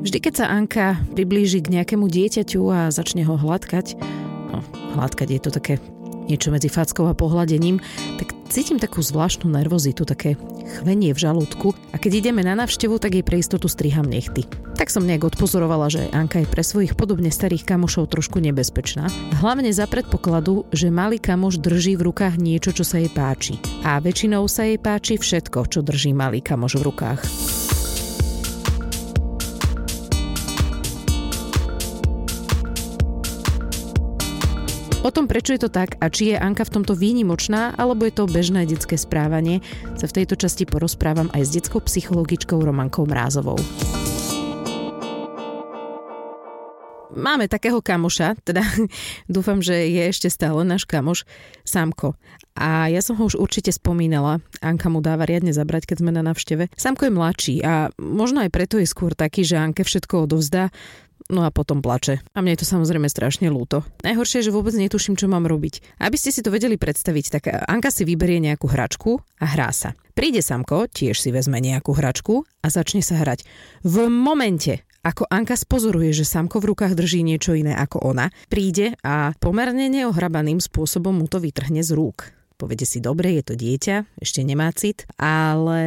Vždy, keď sa Anka priblíži k nejakému dieťaťu a začne ho hladkať, no, hladkať je to také niečo medzi fackou a pohľadením, tak cítim takú zvláštnu nervozitu, také chvenie v žalúdku a keď ideme na návštevu, tak jej pre istotu striham nechty. Tak som nejak odpozorovala, že Anka je pre svojich podobne starých kamošov trošku nebezpečná. Hlavne za predpokladu, že malý kamoš drží v rukách niečo, čo sa jej páči. A väčšinou sa jej páči všetko, čo drží malý kamoš v rukách. O tom, prečo je to tak a či je Anka v tomto výnimočná, alebo je to bežné detské správanie, sa v tejto časti porozprávam aj s detskou psychologičkou Romankou Mrázovou. Máme takého kamoša, teda dúfam, že je ešte stále náš kamoš, Samko. A ja som ho už určite spomínala. Anka mu dáva riadne zabrať, keď sme na navšteve. Samko je mladší a možno aj preto je skôr taký, že Anke všetko odovzdá, no a potom plače. A mne je to samozrejme strašne ľúto. Najhoršie že vôbec netuším, čo mám robiť. Aby ste si to vedeli predstaviť, tak Anka si vyberie nejakú hračku a hrá sa. Príde Samko, tiež si vezme nejakú hračku a začne sa hrať. V momente, ako Anka spozoruje, že Samko v rukách drží niečo iné ako ona, príde a pomerne neohrabaným spôsobom mu to vytrhne z rúk. Povede si, dobre, je to dieťa, ešte nemá cit, ale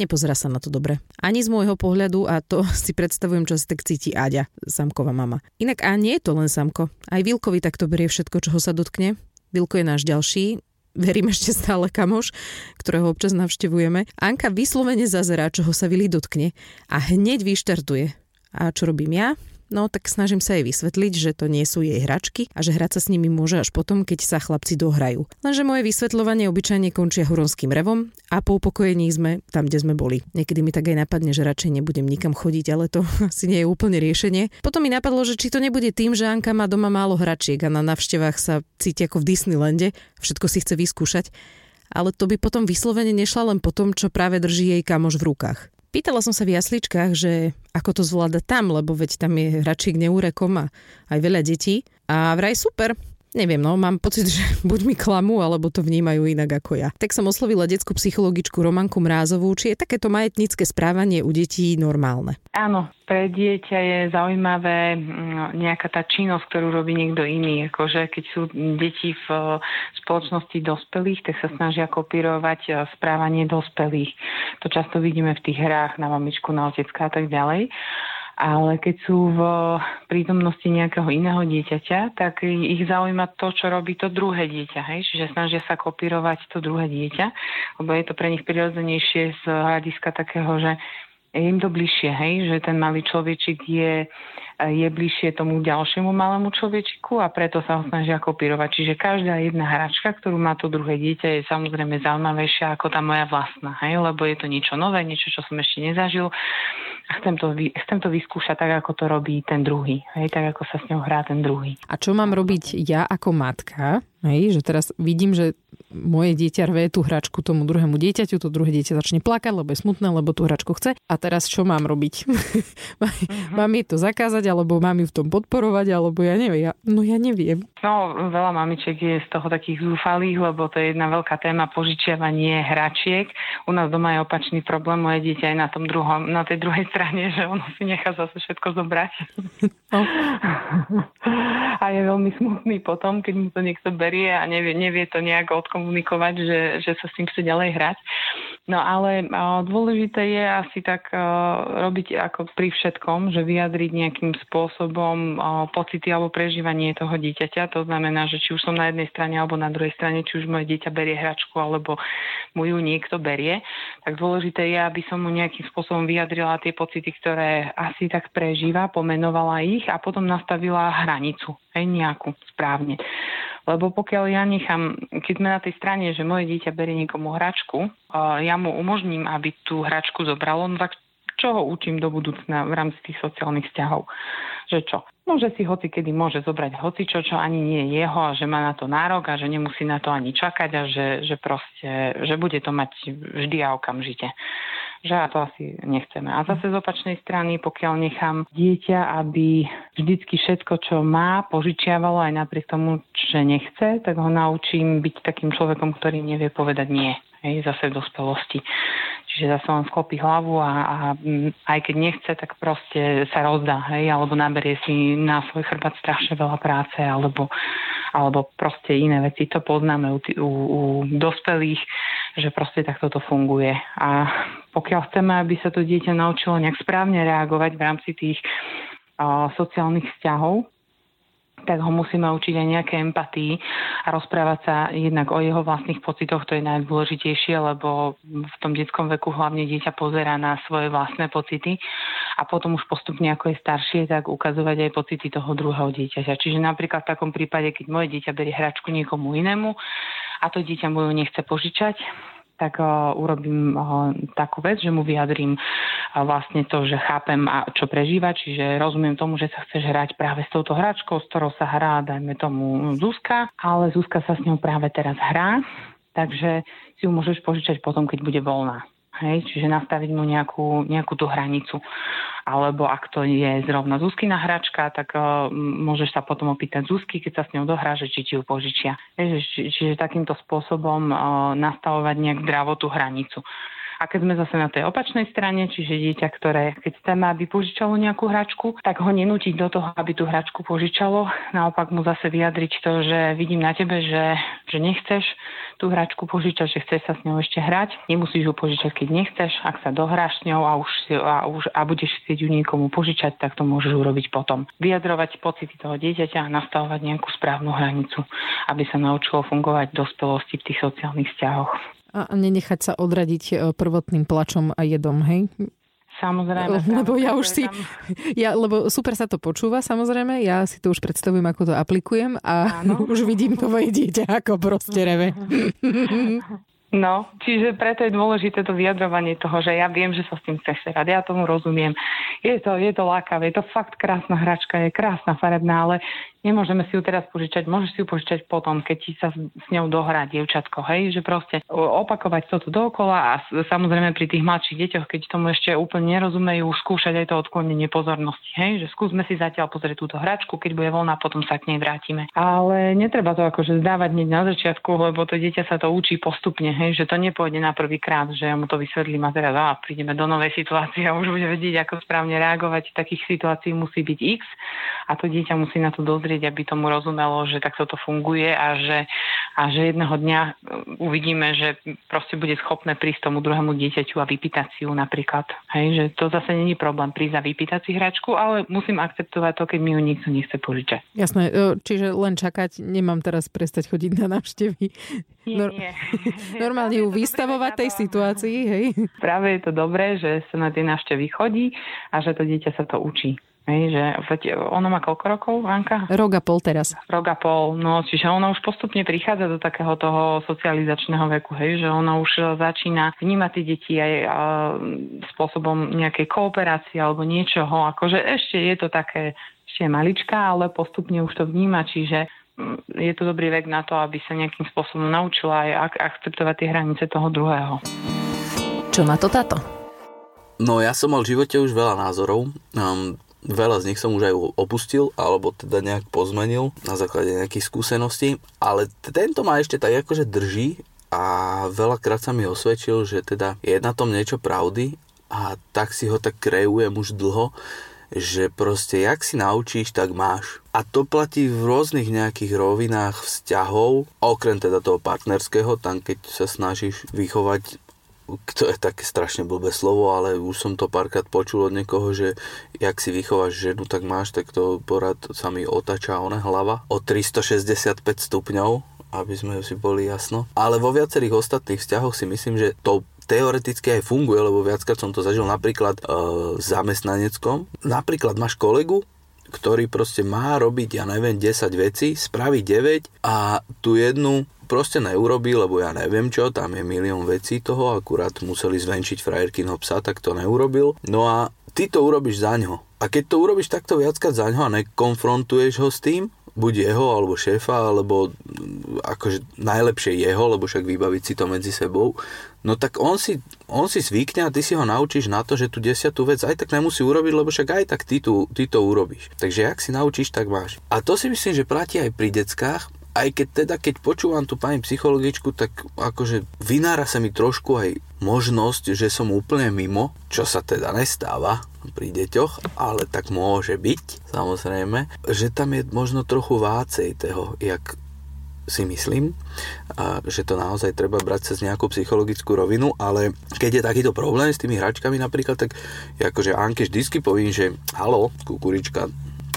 nepozerá sa na to dobre. Ani z môjho pohľadu, a to si predstavujem, čo si tak cíti Aďa, Samková mama. Inak a nie je to len Samko. Aj Vilkovi takto berie všetko, čoho sa dotkne. Vilko je náš ďalší, verím ešte stále kamoš, ktorého občas navštevujeme. Anka vyslovene zazerá, čoho sa Vili dotkne a hneď vyštartuje. A čo robím ja? No tak snažím sa jej vysvetliť, že to nie sú jej hračky a že hrať sa s nimi môže až potom, keď sa chlapci dohrajú. Lenže moje vysvetľovanie obyčajne končia huronským revom a po upokojení sme tam, kde sme boli. Niekedy mi tak aj napadne, že radšej nebudem nikam chodiť, ale to asi nie je úplne riešenie. Potom mi napadlo, že či to nebude tým, že Anka má doma málo hračiek a na navštevách sa cíti ako v Disneylande, všetko si chce vyskúšať ale to by potom vyslovene nešla len po tom, čo práve drží jej kamoš v rukách. Pýtala som sa v jasličkách, že ako to zvláda tam, lebo veď tam je hračík neúrekom a aj veľa detí. A vraj super, Neviem, no, mám pocit, že buď mi klamú, alebo to vnímajú inak ako ja. Tak som oslovila detskú psychologičku Romanku Mrázovú, či je takéto majetnícke správanie u detí normálne. Áno, pre dieťa je zaujímavé mm, nejaká tá činnosť, ktorú robí niekto iný. Akože keď sú deti v spoločnosti dospelých, tak sa snažia kopírovať e, správanie dospelých. To často vidíme v tých hrách na mamičku, na otecka a tak ďalej ale keď sú v prítomnosti nejakého iného dieťaťa, tak ich zaujíma to, čo robí to druhé dieťa. Hej? Čiže snažia sa kopírovať to druhé dieťa, lebo je to pre nich prirodzenejšie z hľadiska takého, že je im to bližšie, hej? že ten malý človečik je je bližšie tomu ďalšiemu malému človečiku a preto sa ho snažia kopírovať. Čiže každá jedna hračka, ktorú má to druhé dieťa, je samozrejme zaujímavejšia ako tá moja vlastná, hej? lebo je to niečo nové, niečo, čo som ešte nezažil chcem to, chcem to vyskúšať tak, ako to robí ten druhý, hej? tak ako sa s ňou hrá ten druhý. A čo mám robiť ja ako matka, hej? že teraz vidím, že moje dieťa rve tú hračku tomu druhému dieťaťu, to druhé dieťa začne plakať, lebo je smutné, lebo tú hračku chce. A teraz čo mám robiť? uh-huh. mám jej to zakázať, alebo mám ju v tom podporovať, alebo ja neviem. Ja, no ja neviem. No, veľa mamičiek je z toho takých zúfalých, lebo to je jedna veľká téma požičiavanie hračiek. U nás doma je opačný problém, moje dieťa je na, tom druhom, na tej druhej strane, že ono si nechá zase všetko zobrať. No. a je veľmi smutný potom, keď mu to niekto berie a nevie, nevie to nejak odkomunikovať, že, že sa s tým chce ďalej hrať. No ale dôležité je asi tak robiť ako pri všetkom, že vyjadriť nejakým spôsobom pocity alebo prežívanie toho dieťaťa. To znamená, že či už som na jednej strane alebo na druhej strane, či už moje dieťa berie hračku alebo mu ju niekto berie, tak dôležité je, aby som mu nejakým spôsobom vyjadrila tie pocity, ktoré asi tak prežíva, pomenovala ich a potom nastavila hranicu, aj nejakú správne. Lebo pokiaľ ja nechám, keď sme na tej strane, že moje dieťa berie niekomu hračku, ja mu umožním, aby tú hračku zobralo, no tak čo ho učím do budúcna v rámci tých sociálnych vzťahov? Že čo? Môže si hoci kedy môže zobrať hoci čo, čo ani nie je jeho a že má na to nárok a že nemusí na to ani čakať a že, že proste, že bude to mať vždy a okamžite že a to asi nechceme. A zase z opačnej strany, pokiaľ nechám dieťa, aby vždycky všetko, čo má, požičiavalo aj napriek tomu, že nechce, tak ho naučím byť takým človekom, ktorý nevie povedať nie. Hej, zase v dospelosti. Čiže zase on sklopí hlavu a, a aj keď nechce, tak proste sa rozdá, hej, alebo naberie si na svoj chrbát strašne veľa práce, alebo, alebo proste iné veci. To poznáme u, u, u dospelých, že proste takto to funguje. A pokiaľ chceme, aby sa to dieťa naučilo nejak správne reagovať v rámci tých uh, sociálnych vzťahov, tak ho musíme učiť aj nejaké empatii a rozprávať sa jednak o jeho vlastných pocitoch, to je najdôležitejšie, lebo v tom detskom veku hlavne dieťa pozera na svoje vlastné pocity a potom už postupne ako je staršie, tak ukazovať aj pocity toho druhého dieťaťa. Čiže napríklad v takom prípade, keď moje dieťa berie hračku niekomu inému a to dieťa mu ju nechce požičať, tak uh, urobím uh, takú vec, že mu vyjadrím uh, vlastne to, že chápem, čo prežíva, čiže rozumiem tomu, že sa chceš hrať práve s touto hračkou, s ktorou sa hrá, dajme tomu Zuzka, ale Zuzka sa s ňou práve teraz hrá, takže si ju môžeš požičať potom, keď bude voľná. Hej, čiže nastaviť mu nejakú, nejakú tú hranicu. Alebo ak to je zrovna Zuzkina hračka, tak uh, môžeš sa potom opýtať Zuzky, keď sa s ňou dohrá, že či ti ju požičia. Hej, či, čiže takýmto spôsobom uh, nastavovať nejak zdravo tú hranicu. A keď sme zase na tej opačnej strane, čiže dieťa, ktoré keď chceme, aby požičalo nejakú hračku, tak ho nenútiť do toho, aby tú hračku požičalo. Naopak mu zase vyjadriť to, že vidím na tebe, že, že nechceš tú hračku požičať, že chceš sa s ňou ešte hrať. Nemusíš ju požičať, keď nechceš. Ak sa dohráš s ňou a, už, a, už, a budeš chcieť ju niekomu požičať, tak to môžeš urobiť potom. Vyjadrovať pocity toho dieťaťa a nastavovať nejakú správnu hranicu, aby sa naučilo fungovať v dospelosti v tých sociálnych vzťahoch. A nenechať sa odradiť e, prvotným plačom a jedom, hej? Samozrejme. Lebo ja už si, tam... ja, lebo super sa to počúva, samozrejme, ja si to už predstavujem, ako to aplikujem a Áno. už vidím tvoje dieťa, ako proste reve. No, čiže preto je dôležité to vyjadrovanie toho, že ja viem, že sa s tým chceš hrať, ja tomu rozumiem. Je to, je to lákavé, je to fakt krásna hračka, je krásna, farebná, ale nemôžeme si ju teraz požičať, môžeš si ju požičať potom, keď ti sa s ňou dohrá dievčatko, hej, že proste opakovať toto dookola a samozrejme pri tých mladších deťoch, keď tomu ešte úplne nerozumejú, skúšať aj to odklonenie pozornosti, hej, že skúsme si zatiaľ pozrieť túto hračku, keď bude voľná, potom sa k nej vrátime. Ale netreba to akože zdávať hneď na začiatku, lebo to dieťa sa to učí postupne, hej, že to nepôjde na prvý krát, že mu to vysvetlím a teraz a prídeme do novej situácie a už bude vedieť, ako správne reagovať. Takých situácií musí byť X a to dieťa musí na to dozrieť vedieť, aby tomu rozumelo, že takto to funguje a že, a že jedného dňa uh, uvidíme, že proste bude schopné prísť tomu druhému dieťaťu a vypýtať si ju napríklad. Hej, že to zase není problém prísť a vypýtať si hračku, ale musím akceptovať to, keď mi ju nikto nechce požičať. Jasné, čiže len čakať, nemám teraz prestať chodiť na návštevy. Nie, nie. Normálne ju vystavovať tej situácii, hej? Práve je to dobré, že sa na tie návštevy chodí a že to dieťa sa to učí. Hej, že ono má koľko rokov, Anka? Rok a pol teraz. Rok a pol, no čiže ona už postupne prichádza do takého toho socializačného veku, hej, že ona už začína vnímať tie deti aj a, spôsobom nejakej kooperácie alebo niečoho, akože ešte je to také, ešte je malička, ale postupne už to vníma, čiže mm, je to dobrý vek na to, aby sa nejakým spôsobom naučila aj akceptovať tie hranice toho druhého. Čo na to táto? No ja som mal v živote už veľa názorov. Um, Veľa z nich som už aj opustil, alebo teda nejak pozmenil na základe nejakých skúseností, ale tento ma ešte tak akože drží a veľakrát sa mi osvedčil, že teda je na tom niečo pravdy a tak si ho tak kreujem už dlho, že proste jak si naučíš, tak máš. A to platí v rôznych nejakých rovinách vzťahov, okrem teda toho partnerského, tam keď sa snažíš vychovať to je také strašne blbé slovo, ale už som to párkrát počul od niekoho, že jak si vychováš ženu, tak máš, tak to porad sa mi otačá ona hlava o 365 stupňov, aby sme si boli jasno. Ale vo viacerých ostatných vzťahoch si myslím, že to teoreticky aj funguje, lebo viackrát som to zažil napríklad e, zamestnaneckom. Napríklad máš kolegu, ktorý proste má robiť, ja neviem, 10 vecí, spraví 9 a tú jednu proste neurobi, lebo ja neviem čo, tam je milión vecí toho, akurát museli zvenčiť frajerkinho psa, tak to neurobil. No a ty to urobíš za ňo. A keď to urobíš takto viackrát za ňo a nekonfrontuješ ho s tým, buď jeho, alebo šéfa, alebo mm, akože najlepšie jeho, lebo však vybaviť si to medzi sebou, no tak on si, on si zvykne a ty si ho naučíš na to, že tú desiatú vec aj tak nemusí urobiť, lebo však aj tak ty, tu, ty to urobíš. Takže ak si naučíš, tak máš. A to si myslím, že platí aj pri deckách, aj keď teda, keď počúvam tú pani psychologičku, tak akože vynára sa mi trošku aj možnosť, že som úplne mimo, čo sa teda nestáva pri deťoch, ale tak môže byť, samozrejme, že tam je možno trochu vácej toho, jak si myslím, a že to naozaj treba brať cez nejakú psychologickú rovinu, ale keď je takýto problém s tými hračkami napríklad, tak akože Anke vždycky poviem, že halo, kukurička,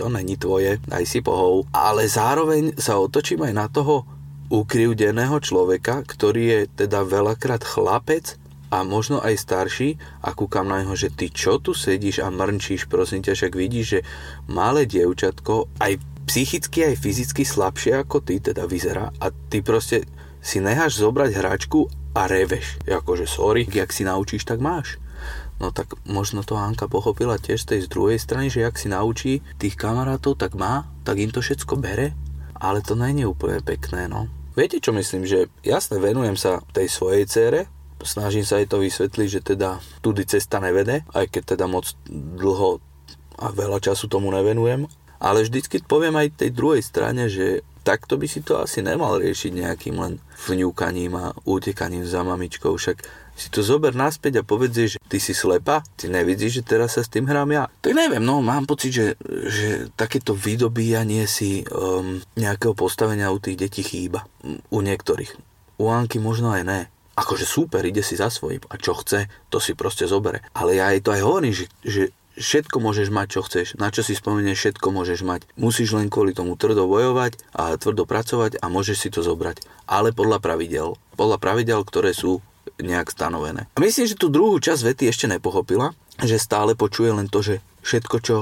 to není tvoje, daj si pohov. Ale zároveň sa otočím aj na toho ukrivdeného človeka, ktorý je teda veľakrát chlapec a možno aj starší a kúkam na neho, že ty čo tu sedíš a mrnčíš, prosím ťa, však vidíš, že malé dievčatko aj psychicky, aj fyzicky slabšie ako ty teda vyzerá a ty proste si necháš zobrať hračku a reveš. Akože sorry, jak si naučíš, tak máš. No tak možno to Anka pochopila tiež z tej z druhej strany, že ak si naučí tých kamarátov, tak má, tak im to všetko bere, ale to není úplne pekné, no. Viete čo myslím, že jasne venujem sa tej svojej cére, snažím sa jej to vysvetliť, že teda tudy cesta nevede, aj keď teda moc dlho a veľa času tomu nevenujem, ale vždycky poviem aj tej druhej strane, že takto by si to asi nemal riešiť nejakým len vňúkaním a utekaním za mamičkou, však si to zober naspäť a povedz že ty si slepa, ty nevidíš, že teraz sa s tým hrám ja. Tak neviem, no mám pocit, že, že takéto vydobíjanie si um, nejakého postavenia u tých detí chýba. U niektorých. U Anky možno aj ne. Akože super, ide si za svojím a čo chce, to si proste zobere. Ale ja jej to aj hovorím, že, že všetko môžeš mať, čo chceš. Na čo si spomenieš, všetko môžeš mať. Musíš len kvôli tomu tvrdo bojovať a tvrdo pracovať a môžeš si to zobrať. Ale podľa pravidel. Podľa pravidel, ktoré sú nejak stanovené. A myslím, že tú druhú časť vety ešte nepochopila, že stále počuje len to, že všetko, čo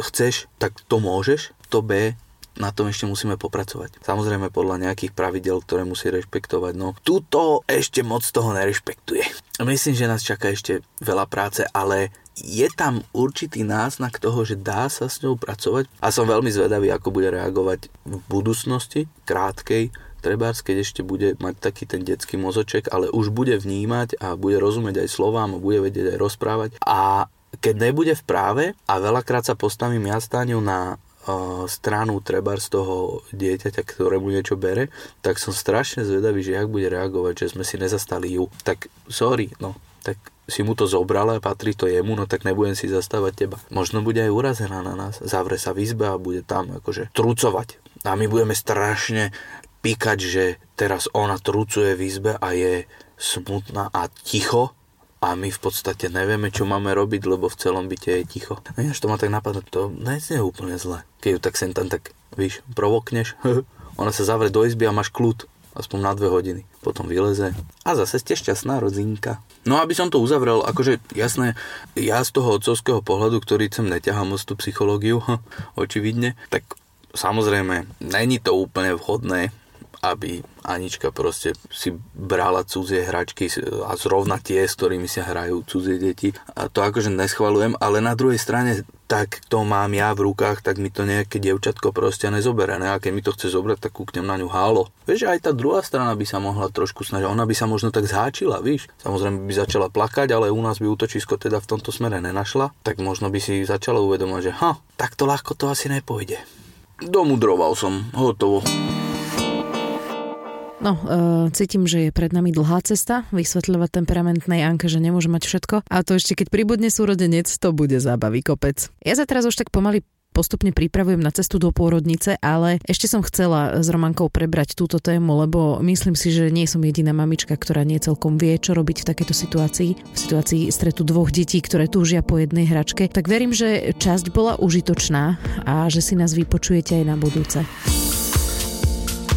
chceš, tak to môžeš. To B, na tom ešte musíme popracovať. Samozrejme podľa nejakých pravidel, ktoré musí rešpektovať. No, tuto ešte moc toho nerešpektuje. Myslím, že nás čaká ešte veľa práce, ale je tam určitý náznak toho, že dá sa s ňou pracovať a som veľmi zvedavý, ako bude reagovať v budúcnosti, krátkej, trebárs, keď ešte bude mať taký ten detský mozoček, ale už bude vnímať a bude rozumieť aj slovám bude vedieť aj rozprávať. A keď nebude v práve a veľakrát sa postavím ja stáňu na uh, stranu treba z toho dieťaťa, ktoré mu niečo bere, tak som strašne zvedavý, že jak bude reagovať, že sme si nezastali ju. Tak sorry, no, tak si mu to zobrala a patrí to jemu, no tak nebudem si zastávať teba. Možno bude aj urazená na nás, zavre sa v izbe a bude tam akože trucovať. A my budeme strašne píkať, že teraz ona trucuje v izbe a je smutná a ticho a my v podstate nevieme, čo máme robiť, lebo v celom byte je ticho. No to ma tak napadlo, to nie je úplne zle. Keď ju tak sem tam tak, víš, provokneš, ona sa zavre do izby a máš kľud, aspoň na dve hodiny. Potom vyleze a zase ste šťastná rodzinka. No aby som to uzavrel, akože jasné, ja z toho otcovského pohľadu, ktorý sem neťahám moc tú psychológiu, očividne, tak samozrejme, není to úplne vhodné aby Anička proste si brala cudzie hračky a zrovna tie, s ktorými sa hrajú cudzie deti. A to akože neschvalujem, ale na druhej strane tak to mám ja v rukách, tak mi to nejaké dievčatko proste nezobere. Ne? A keď mi to chce zobrať, tak kúknem na ňu hálo. Vieš, aj tá druhá strana by sa mohla trošku snažiť. Ona by sa možno tak zháčila, víš. Samozrejme by začala plakať, ale u nás by útočisko teda v tomto smere nenašla. Tak možno by si začala uvedomať, že ha, takto ľahko to asi nepôjde. Domudroval som, hotovo. No, uh, cítim, že je pred nami dlhá cesta vysvetľovať temperamentnej Anke, že nemôže mať všetko. A to ešte keď pribudne súrodenec, to bude zábavý kopec. Ja sa teraz už tak pomaly postupne pripravujem na cestu do pôrodnice, ale ešte som chcela s Romankou prebrať túto tému, lebo myslím si, že nie som jediná mamička, ktorá nie celkom vie, čo robiť v takejto situácii, v situácii stretu dvoch detí, ktoré túžia po jednej hračke. Tak verím, že časť bola užitočná a že si nás vypočujete aj na budúce.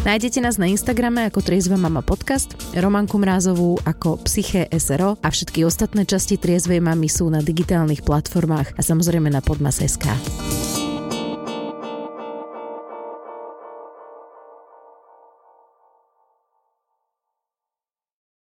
Nájdete nás na Instagrame ako Triezva mama podcast, Romanku Mrázovú ako Psyché SRO a všetky ostatné časti Triezvej mamy sú na digitálnych platformách a samozrejme na podmas.sk.